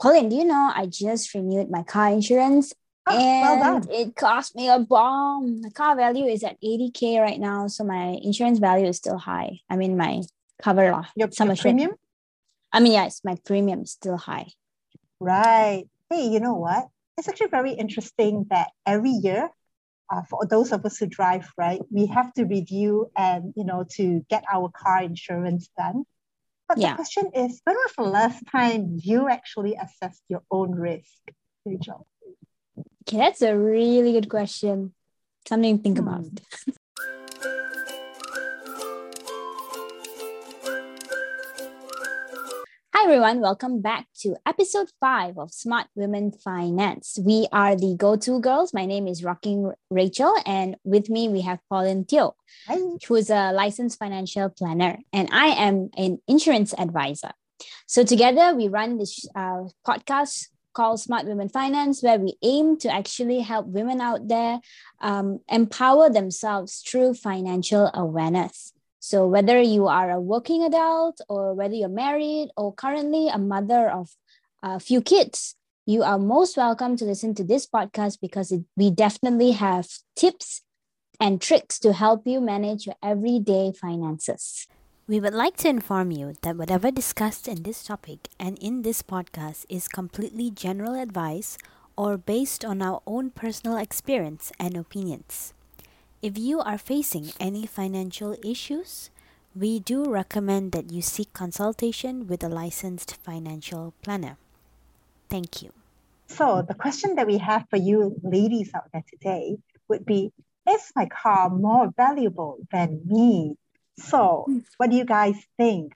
Pauline, do you know I just renewed my car insurance Oh, and well done. it cost me a bomb. The car value is at 80k right now, so my insurance value is still high. I mean my cover lah. Your, your premium? I mean yes, my premium is still high. Right. Hey, you know what? It's actually very interesting that every year, uh, for those of us who drive, right, we have to review and, you know, to get our car insurance done. But Yeah. the question is, when was the last time you actually assessed your own risk, Rachel? Okay, that's a really good question. Something to think Hmm. about. everyone, welcome back to episode 5 of Smart Women Finance. We are the go-to girls. My name is Rocking Rachel and with me we have Pauline Teo, who is a licensed financial planner and I am an insurance advisor. So together we run this uh, podcast called Smart Women Finance where we aim to actually help women out there um, empower themselves through financial awareness. So, whether you are a working adult or whether you're married or currently a mother of a few kids, you are most welcome to listen to this podcast because it, we definitely have tips and tricks to help you manage your everyday finances. We would like to inform you that whatever discussed in this topic and in this podcast is completely general advice or based on our own personal experience and opinions. If you are facing any financial issues, we do recommend that you seek consultation with a licensed financial planner. Thank you. So the question that we have for you ladies out there today would be, is my car more valuable than me? So what do you guys think?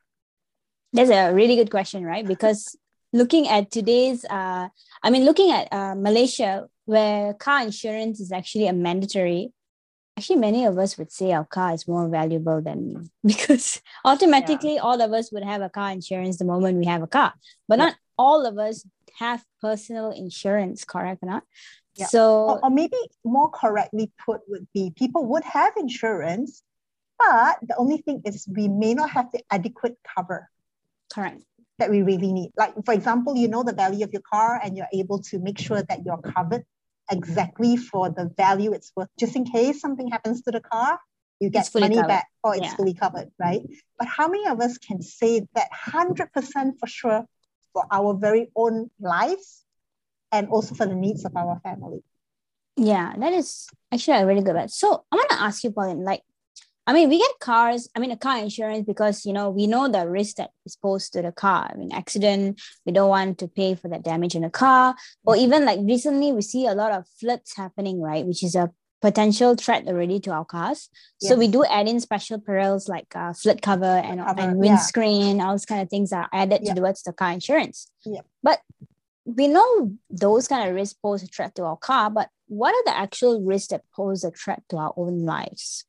That's a really good question, right? Because looking at today's, uh, I mean, looking at uh, Malaysia, where car insurance is actually a mandatory, actually, many of us would say our car is more valuable than me because automatically all of us would have a car insurance the moment we have a car, but Yeah. not all of us have personal insurance, correct or not? Yeah. So, Or, or maybe more correctly put would be people would have insurance, but the only thing is we may not have the adequate cover correct. that we really need. Like, for example, you know the value of your car and you're able to make sure that you're covered exactly for the value it's worth. Just in case something happens to the car, you get money covered. back or it's Yeah. fully covered, right? But how many of us can say that 100% for sure for our very own lives and also for the needs of our family? Yeah, that is actually a really good one. So I want to ask you, Pauline, like, I mean, we get cars, I mean, a car insurance because, you know, we know the risk that is posed to the car. I mean, accident, we don't want to pay for that damage in the car. Or even like recently, we see a lot of floods happening, right? Which is a potential threat already to our cars. So we do add in special perils like uh, flood cover and, cover, and yeah. windscreen, all those kind of things are added Yeah. towards the car insurance. Yeah. But we know those kind of risks pose a threat to our car, but what are the actual risks that pose a threat to our own lives?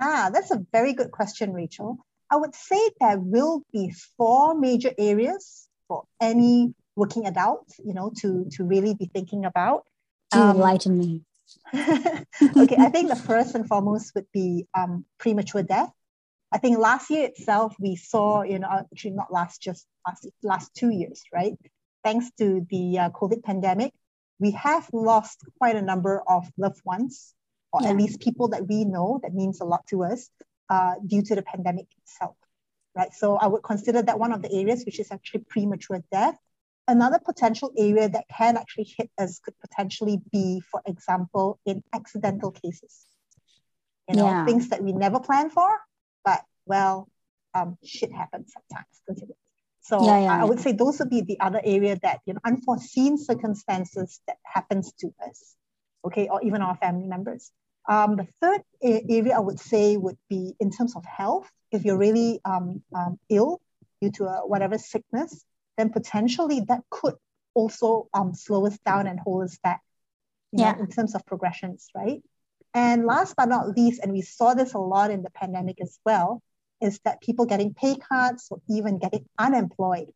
Ah, that's a very good question, Rachel. I would say there will be four major areas for any working adult, you know, to, to really be thinking about. Do Um, enlighten me. okay, I think the first and foremost would be um, premature death. I think last year itself, we saw, you know, actually not last, just last, last two years, right? Thanks to the uh, COVID pandemic, we have lost quite a number of loved ones, or at least people that we know that means a lot to us uh, due to the pandemic itself, right? So I would consider that one of the areas which is actually premature death. Another potential area that can actually hit us could potentially be, for example, in accidental cases. You know, Yeah. things that we never plan for, but well, um, shit happens sometimes. So Yeah, yeah, I would say those would be the other area that you know unforeseen circumstances that happens to us, okay, or even our family members. Um, the third area I would say would be in terms of health. If you're really um, um, ill due to a, whatever sickness, then potentially that could also um, slow us down and hold us back you know, in terms of progressions, right? And last but not least, and we saw this a lot in the pandemic as well, is that people getting pay cuts or even getting unemployed,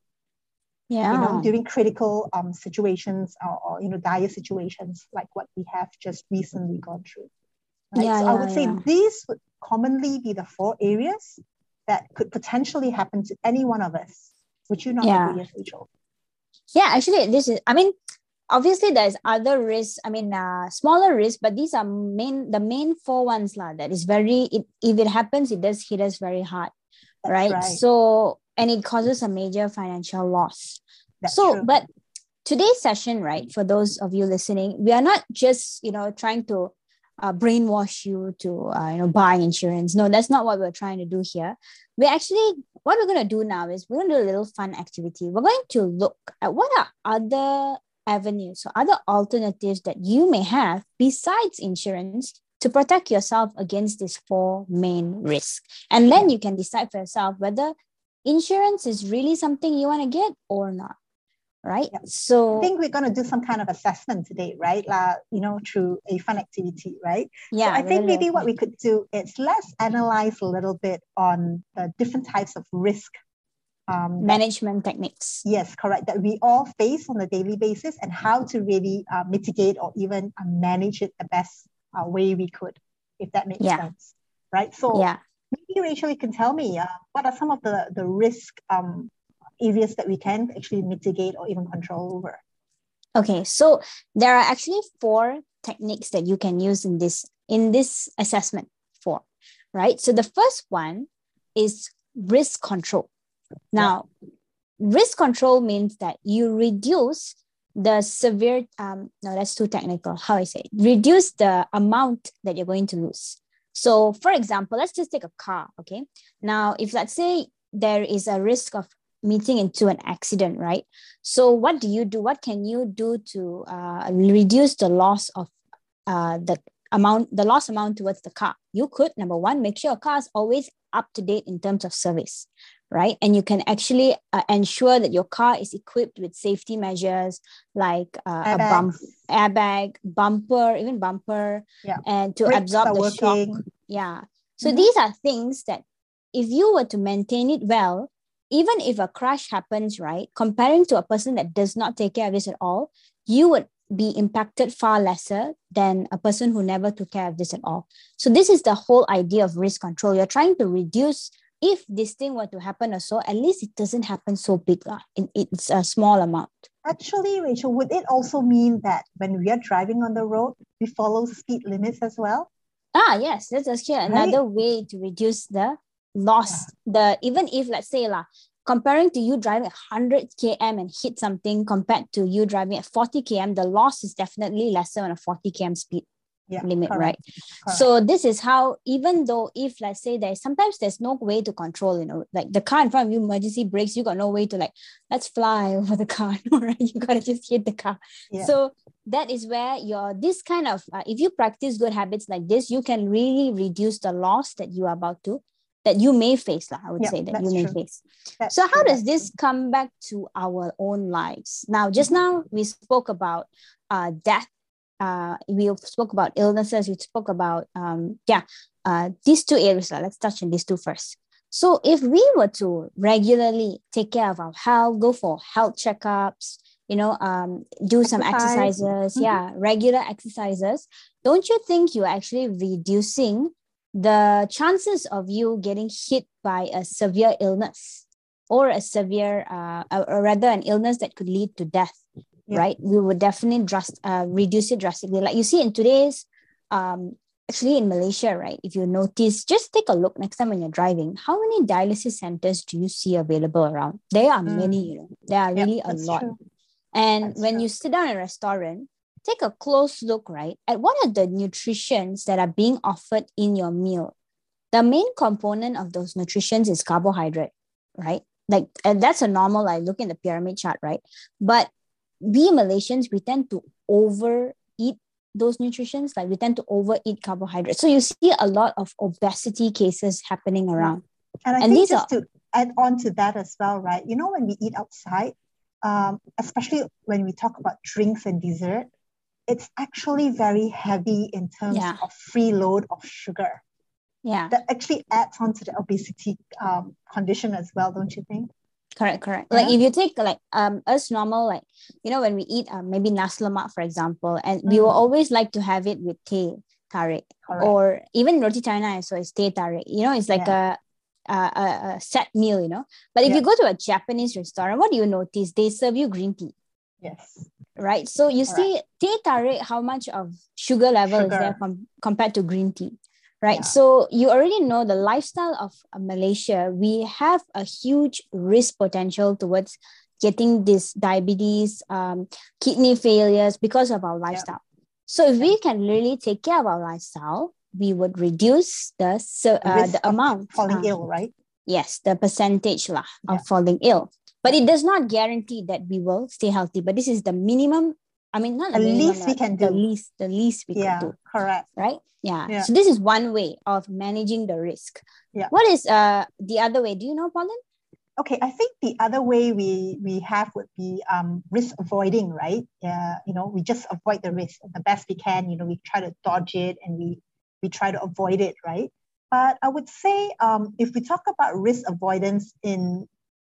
Yeah. you know, during critical um, situations or, or, you know, dire situations like what we have just recently gone through. Right? Yeah, so I yeah, would say yeah. these would commonly be the four areas that could potentially happen to any one of us. Would you not Yeah. agree, Rachel? Yeah, actually, this is. I mean, obviously there's other risks. I mean, uh, smaller risks, but these are main the main four ones lah. That is very. It, if it happens, it does hit us very hard, right? right. So and it causes a major financial loss. That's so, true. but today's session, right? For those of you listening, we are not just you know trying to uh, brainwash you to uh, you know buy insurance. No, that's not what we're trying to do here. We actually what we're going to do now is we're going to do a little fun activity. We're going to look at what are other avenues or other alternatives that you may have besides insurance to protect yourself against these four main risks. And then you can decide for yourself whether insurance is really something you want to get or not. Right. Yeah. So I think we're going to do some kind of assessment today, right? La, you know, through a fun activity, right? yeah, so I think maybe what we could do is let's analyze a little bit on the different types of risk. Um, that- management techniques. yes, correct. That we all face on a daily basis and how to really uh, mitigate or even uh, manage it the best uh, way we could, if that makes Yeah. sense, right? So Yeah. maybe Rachel, you can tell me uh, what are some of the the risk um, areas that we can actually mitigate or even control over. Okay, so there are actually four techniques that you can use in this in this assessment for, right? So the first one is risk control. Now, risk control means that you reduce the severe um no that's too technical how i say it. reduce the amount that you're going to lose so for example let's just take a car okay now if let's say there is a risk of meeting into an accident right? So what do you do? What can you do to uh, reduce the loss of uh, the amount the loss amount towards the car? You could number one make sure your car is always up to date in terms of service right? And you can actually uh, ensure that your car is equipped with safety measures like uh, a bump airbag bumper even bumper Yeah. and to absorb the shock. yeah. So Mhm. these are things that if you were to maintain it well even if a crash happens right comparing to a person that does not take care of this at all you would be impacted far lesser than a person who never took care of this at all so this is the whole idea of risk control you're trying to reduce if this thing were to happen or so at least it doesn't happen so big lah. It's a small amount Actually, Rachel, would it also mean that when we are driving on the road, we follow speed limits as well? Ah, yes, that's actually another way to reduce the loss. The even if let's say lah, comparing to you driving 100 km and hit something compared to you driving at 40 km, the loss is definitely lesser on a 40 km speed Yeah, limit, correct, right? correct. So this is how even though if let's say there's sometimes there's no way to control, you know, like the car in front of you emergency brakes, you got no way to like let's fly over the car, right? You gotta just hit the car. Yeah. So that is where your this kind of uh, if you practice good habits like this, you can really reduce the loss that you are about to that you may face. I would say that you may true. face. That's So how true, does this come back to our own lives? Now, just Mm-hmm. now we spoke about uh, death. Uh, we spoke about illnesses. We spoke about um, yeah, uh, these two areas. Let's touch on these two first. So, if we were to regularly take care of our health, go for health checkups, you know, um, do some Exercise. exercises, Mhm. yeah, regular exercises, don't you think you're actually reducing the chances of you getting hit by a severe illness or a severe, uh, or rather, an illness that could lead to death? Yeah. Right, we would definitely drast- uh, reduce it drastically. Like you see in today's, um, actually in Malaysia, right? If you notice, just take a look next time when you're driving. How many dialysis centers do you see available around? There are Mm. many. You know, there are Yeah, really a lot. true. And That's when true. you sit down in a restaurant, take a close look, right, at what are the nutrients that are being offered in your meal. The main component of those nutrients is carbohydrate, right? Like and that's a normal, I look in the pyramid chart, right? But we Malaysians, we tend to overeat those nutrients, like we tend to overeat carbohydrates. So you see a lot of obesity cases happening around. And I And think these just to add on to that as well, right? You know, when we eat outside, um, especially when we talk about drinks and dessert, it's actually very heavy in terms Yeah. of free load of sugar. Yeah. That actually adds on to the obesity um, condition as well, don't you think? Correct, correct. Like if you take like um us normal, like you know, when we eat um, maybe nasi lemak, for example, and we will Mm. always like to have it with teh tarik Correct. or even roti canai, so it's teh tarik. You know, it's like a uh, a, a set meal, you know. But if Yeah. you go to a Japanese restaurant, what do you notice? They serve you green tea, Yes. Right? So you see, teh tarik, how much of sugar level is there com- compared to green tea, right? Yeah. So you already know the lifestyle of uh, Malaysia. We have a huge risk potential towards getting this diabetes, um, kidney failures because of our lifestyle. So if we can really take care of our lifestyle, we would reduce the so, uh, the amount. Falling uh, ill, right? Yes, the percentage lah, Yeah. of falling ill. But it does not guarantee that we will stay healthy. But this is the minimum. I mean, not the The minimum, least we can the do. least, the least we yeah, could do, correct. right? Yeah. Yeah. So this is one way of managing the risk. Yeah. What is uh the other way? Do you know, Pauline? Okay, I think the other way we we have would be um, risk avoiding, right? Yeah, you know, we just avoid the risk the best we can. You know, we try to dodge it and we we try to avoid it, right? But I would say um, if we talk about risk avoidance in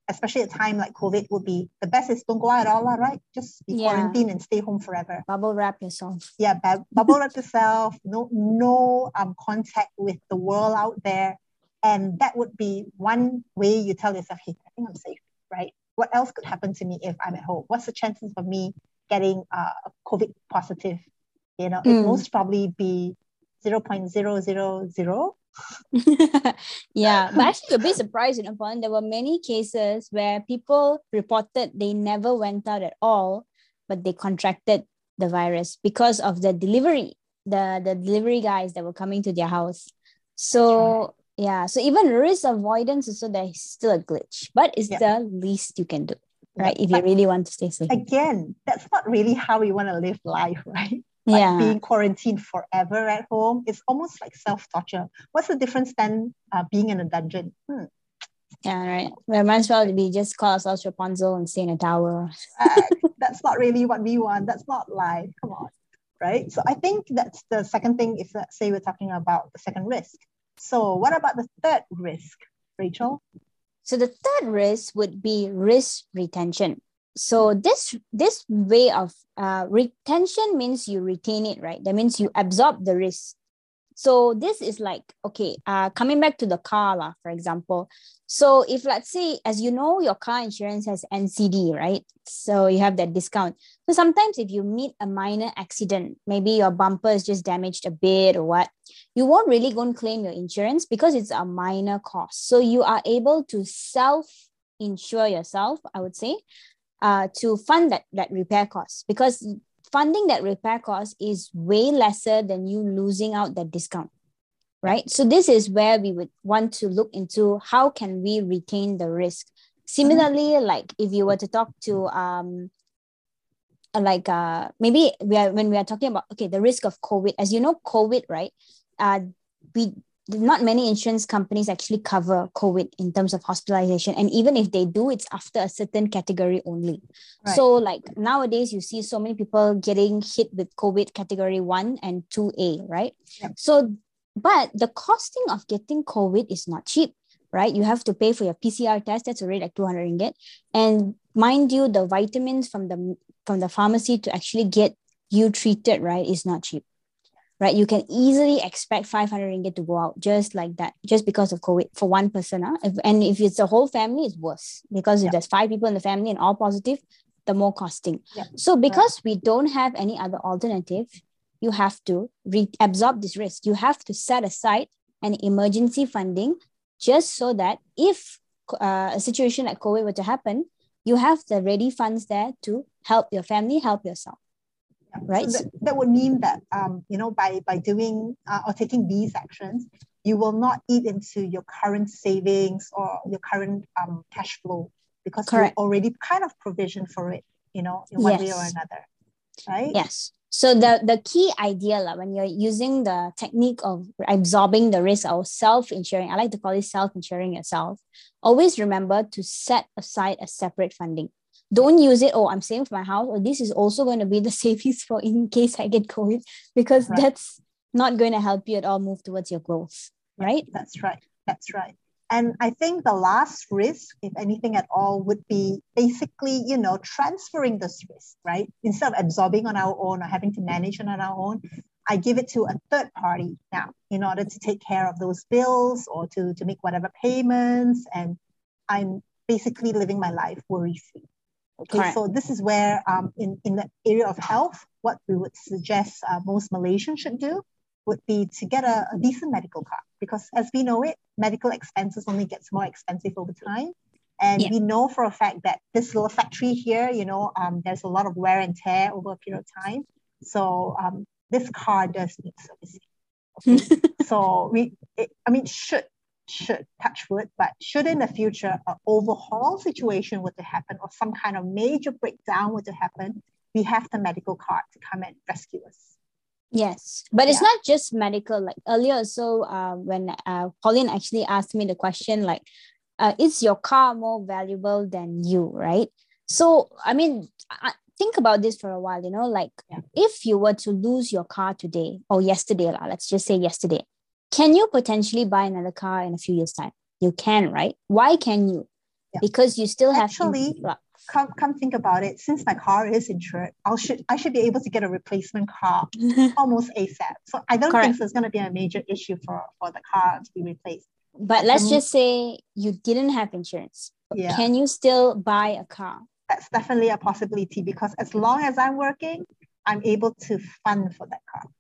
especially a time like COVID would be the best is don't go out at all, right? Just be Yeah. quarantined and stay home forever. Bubble wrap yourself. yeah, bu- bubble wrap yourself, no, no um, contact with the world out there. And that would be one way you tell yourself, hey, I think I'm safe, right? What else could happen to me if I'm at home? What's the chances for me getting uh, COVID positive? You know, it Mm. most probably be 0.000. yeah, but actually, you'll be surprised, know, Pauline, there were many cases where people reported they never went out at all, but they contracted the virus because of the delivery, the the delivery guys that were coming to their house. So yeah, so even risk avoidance is so there's still a glitch, but it's Yeah. the least you can do, right? If you really want to stay safe. Again, that's not really how we want to live life, right? Like yeah. being quarantined forever at home. It's almost like self torture. What's the difference than uh, being in a dungeon? Hmm. Yeah, right. We might as well be just call ourselves Rapunzel and stay in a tower. Uh, that's not really what we want. That's not life. Come on. Right. So I think that's the second thing if let's say we're talking about the second risk. So what about the third risk, Rachel? So the third risk would be risk retention. So this this way of uh, retention means you retain it, right? That means you absorb the risk. So this is like okay, uh, coming back to the car, lah, for example. So if let's say, as you know, your car insurance has NCD, right? So you have that discount. So sometimes if you meet a minor accident, maybe your bumper is just damaged a bit or what, you won't really go and claim your insurance because it's a minor cost. So you are able to self insure yourself, I would say, uh, to fund that, that repair cost because funding that repair cost is way lesser than you losing out that discount. Right. So this is where we would want to look into how can we retain the risk. Similarly, like if you were to talk to um uh, like uh maybe we are when we are talking about okay the risk of covid as you know covid right uh we not many insurance companies actually cover covid in terms of hospitalization. And even if they do it's after a certain category only. Right. so like nowadays you see so many people getting hit with covid category 1 and 2a right? Yep. so but the costing of getting covid is not cheap right? You have to pay for your pcr test. That's already like 200 ringgit. And mind you the vitamins from the from the pharmacy to actually get you treated right is not cheap right you can easily expect 500 ringgit to go out just like that just because of covid for one person huh? if, and if it's a whole family it's worse because if Yeah. there's five people in the family and all positive the more costing Yeah. so because we don't have any other alternative you have to re- absorb this risk you have to set aside an emergency funding just so that if uh, a situation like covid were to happen you have the ready funds there to help your family help yourself. Right. So that, that would mean that um, you know by by doing uh, or taking these actions, you will not eat into your current savings or your current um, cash flow because Correct. you already kind of provision for it, you know, in one way or another, right? Yes. So the the key idea like, when you're using the technique of absorbing the risk or self-insuring, I like to call it self-insuring yourself. Always remember to set aside a separate funding. Don't use it, oh, I'm saving for my house, or this is also going to be the savings for in case I get COVID, because Right. that's not going to help you at all move towards your goals. Right? That's right. That's right. And I think the last risk, if anything at all, would be basically, you know, transferring this risk, right? Instead of absorbing on our own or having to manage it on our own, I give it to a third party now in order to take care of those bills or to, to make whatever payments. And I'm basically living my life worry free. Okay, Correct. so this is where um, in, in the area of health, what we would suggest uh, most Malaysians should do would be to get a, a, decent medical card because as we know it, medical expenses only gets more expensive over time. And yeah. we know for a fact that this little factory here, you know, um, there's a lot of wear and tear over a period of time. So um, this car does need servicing. Okay? so we, it, I mean, should should touch wood, but should in the future an overhaul situation were to happen or some kind of major breakdown were to happen, we have the medical card to come and rescue us. Yes, but it's not just medical. Like earlier, so uh, when uh, Pauline actually asked me the question, like, uh, is your car more valuable than you, right? So, I mean, I, think about this for a while, you know, like yeah. if you were to lose your car today or yesterday, let's just say yesterday, can you potentially buy another car in a few years' time? You can, right? Why can you? Yeah. Because you still have actually come come think about it. Since my car is insured, I should I should be able to get a replacement car almost ASAP. So I don't Correct. think there's going to be a major issue for for the car to be replaced. But let's um, just say you didn't have insurance. Yeah. Can you still buy a car? That's definitely a possibility because as long as I'm working, I'm able to fund for that car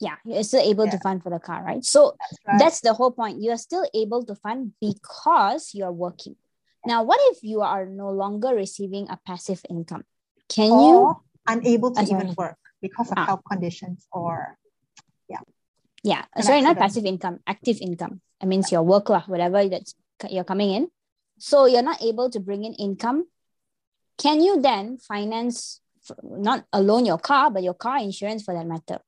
yeah you're still able yeah. to fund for the car right? So that's, right. that's, the whole point. You're still able to fund because you're working. Now what if you are no longer receiving a passive income? Can or you unable to uh, even work because of ah. health conditions or yeah. Yeah An sorry accident. not passive income active income. It means your work lah, whatever that's you're coming in. So you're not able to bring in income. Can you then finance not alone your car but your car insurance for that matter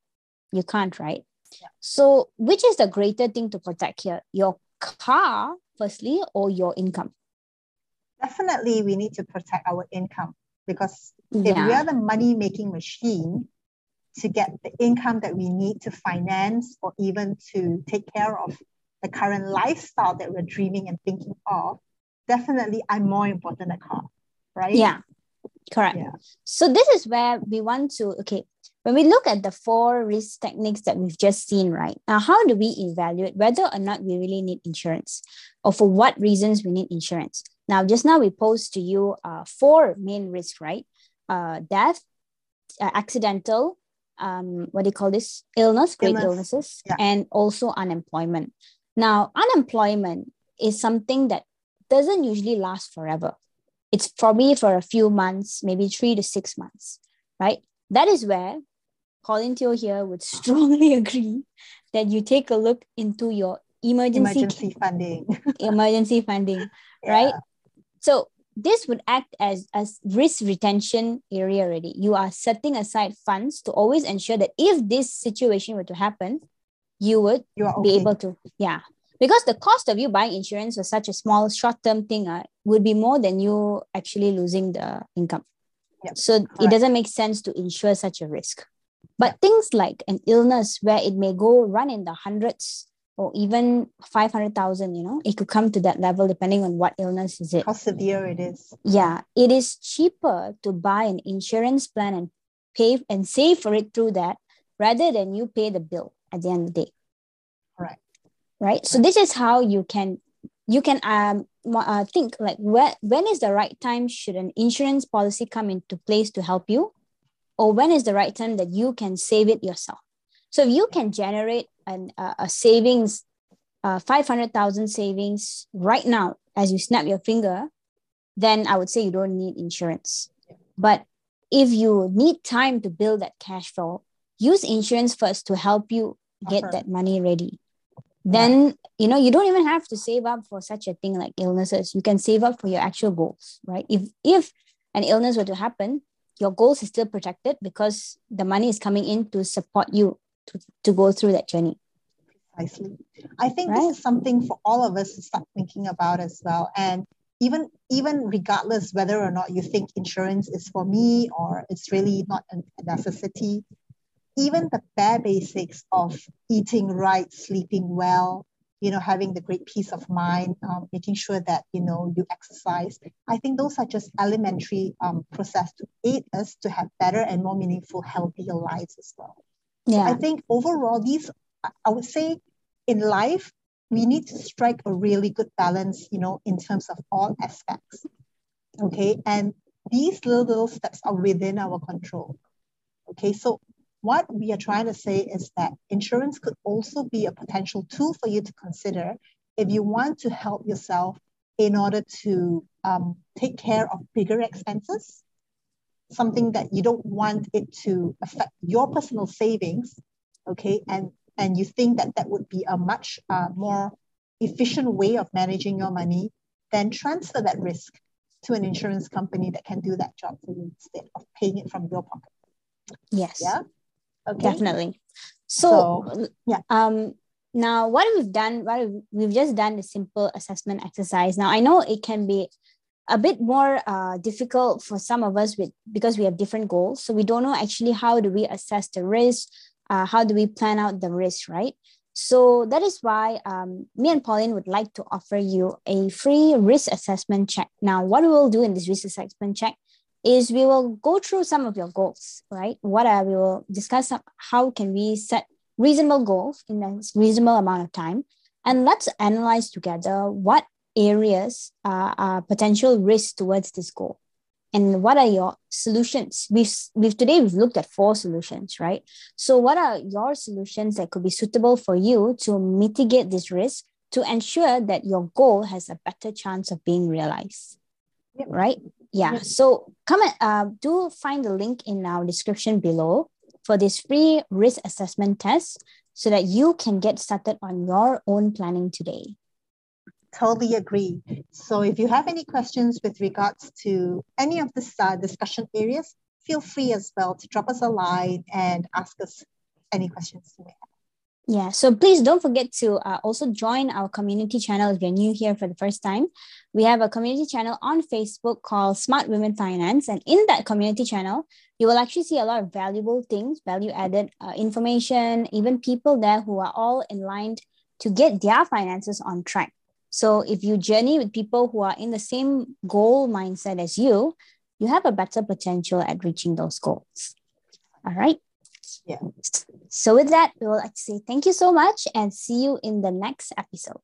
you can't, right? Yeah. So, which is the greater thing to protect here? Your car, firstly, or your income? Definitely, we need to protect our income because if we are the money making machine to get the income that we need to finance or even to take care of the current lifestyle that we're dreaming and thinking of, definitely I'm more important than car, right? Yeah, correct. Yeah. So this is where we want to, okay, when we look at the four risk techniques that we've just seen, right now, how do we evaluate whether or not we really need insurance or for what reasons we need insurance? Now, just now we posed to you uh, four main risks, right? Uh, death, uh, accidental, um, what do you call this? Illness, great Illness. illnesses, yeah. and also unemployment. Now, unemployment is something that doesn't usually last forever. It's probably for a few months, maybe three to six months, right? That is where Pauline Teo here would strongly agree that you take a look into your emergency, emergency funding. emergency funding, yeah. right? So this would act as a risk retention area already. You are setting aside funds to always ensure that if this situation were to happen, you would you okay. be able to, yeah. Because the cost of you buying insurance for such a small short-term thing uh, would be more than you actually losing the income. Yep. So Correct. it doesn't make sense to insure such a risk. But things like an illness where it may go run in the hundreds or even 500,000, you know, it could come to that level depending on what illness is it. How severe it is. Yeah, it is cheaper to buy an insurance plan and pay and save for it through that rather than you pay the bill at the end of the day. Right. Right. So this is how you can you can um uh, think like where, when is the right time should an insurance policy come into place to help you or when is the right time that you can save it yourself? So if you can generate an, uh, a savings uh, 500000 savings right now as you snap your finger then i would say you don't need insurance. But if you need time to build that cash flow use insurance first to help you get that money ready. Then you know you don't even have to save up for such a thing like illnesses. You can save up for your actual goals right? If if an illness were to happen your goals is still protected because the money is coming in to support you to, to go through that journey. Precisely. I think right? this is something for all of us to start thinking about as well. And even even regardless whether or not you think insurance is for me or it's really not a necessity even the bare basics of eating right, sleeping well, you know, having the great peace of mind, um, making sure that, you know, you exercise. I think those are just elementary um, process to aid us to have better and more meaningful, healthier lives as well. Yeah. I think overall, these, I would say in life, we need to strike a really good balance, you know, in terms of all aspects. Okay. And these little, little steps are within our control. Okay. So what we are trying to say is that insurance could also be a potential tool for you to consider if you want to help yourself in order to um, take care of bigger expenses, something that you don't want it to affect your personal savings, okay, and and you think that that would be a much uh, more efficient way of managing your money, then transfer that risk to an insurance company that can do that job for you instead of paying it from your pocket. Yes. Yeah. Okay. Definitely. So, So, yeah. um, now what we've done, what we've, just done a simple assessment exercise. Now I know it can be a bit more uh, difficult for some of us with because we have different goals. So we don't know actually how do we assess the risk, uh, how do we plan out the risk, right? So that is why um, me and Pauline would like to offer you a free risk assessment check. Now, what we will do in this risk assessment check is we will go through some of your goals, right? What are we will discuss how can we set reasonable goals in a reasonable amount of time, and let's analyze together what areas uh, are potential risks towards this goal. And what are your solutions? We've, we've today we've looked at four solutions right? So what are your solutions that could be suitable for you to mitigate this risk to ensure that your goal has a better chance of being realized? Yep. right yeah so come and uh, do find the link in our description below for this free risk assessment test so that you can get started on your own planning today Totally agree. So if you have any questions with regards to any of the uh, discussion areas, feel free as well to drop us a line and ask us any questions you may have. Yeah, so please don't forget to uh, also join our community channel if you're new here for the first time. We have a community channel on Facebook called Smart Women Finance. And in that community channel, you will actually see a lot of valuable things, value added uh, information, even people there who are all in line to get their finances on track. So if you journey with people who are in the same goal mindset as you, you have a better potential at reaching those goals. All right. Yeah. So with that, we would like to say thank you so much and see you in the next episode.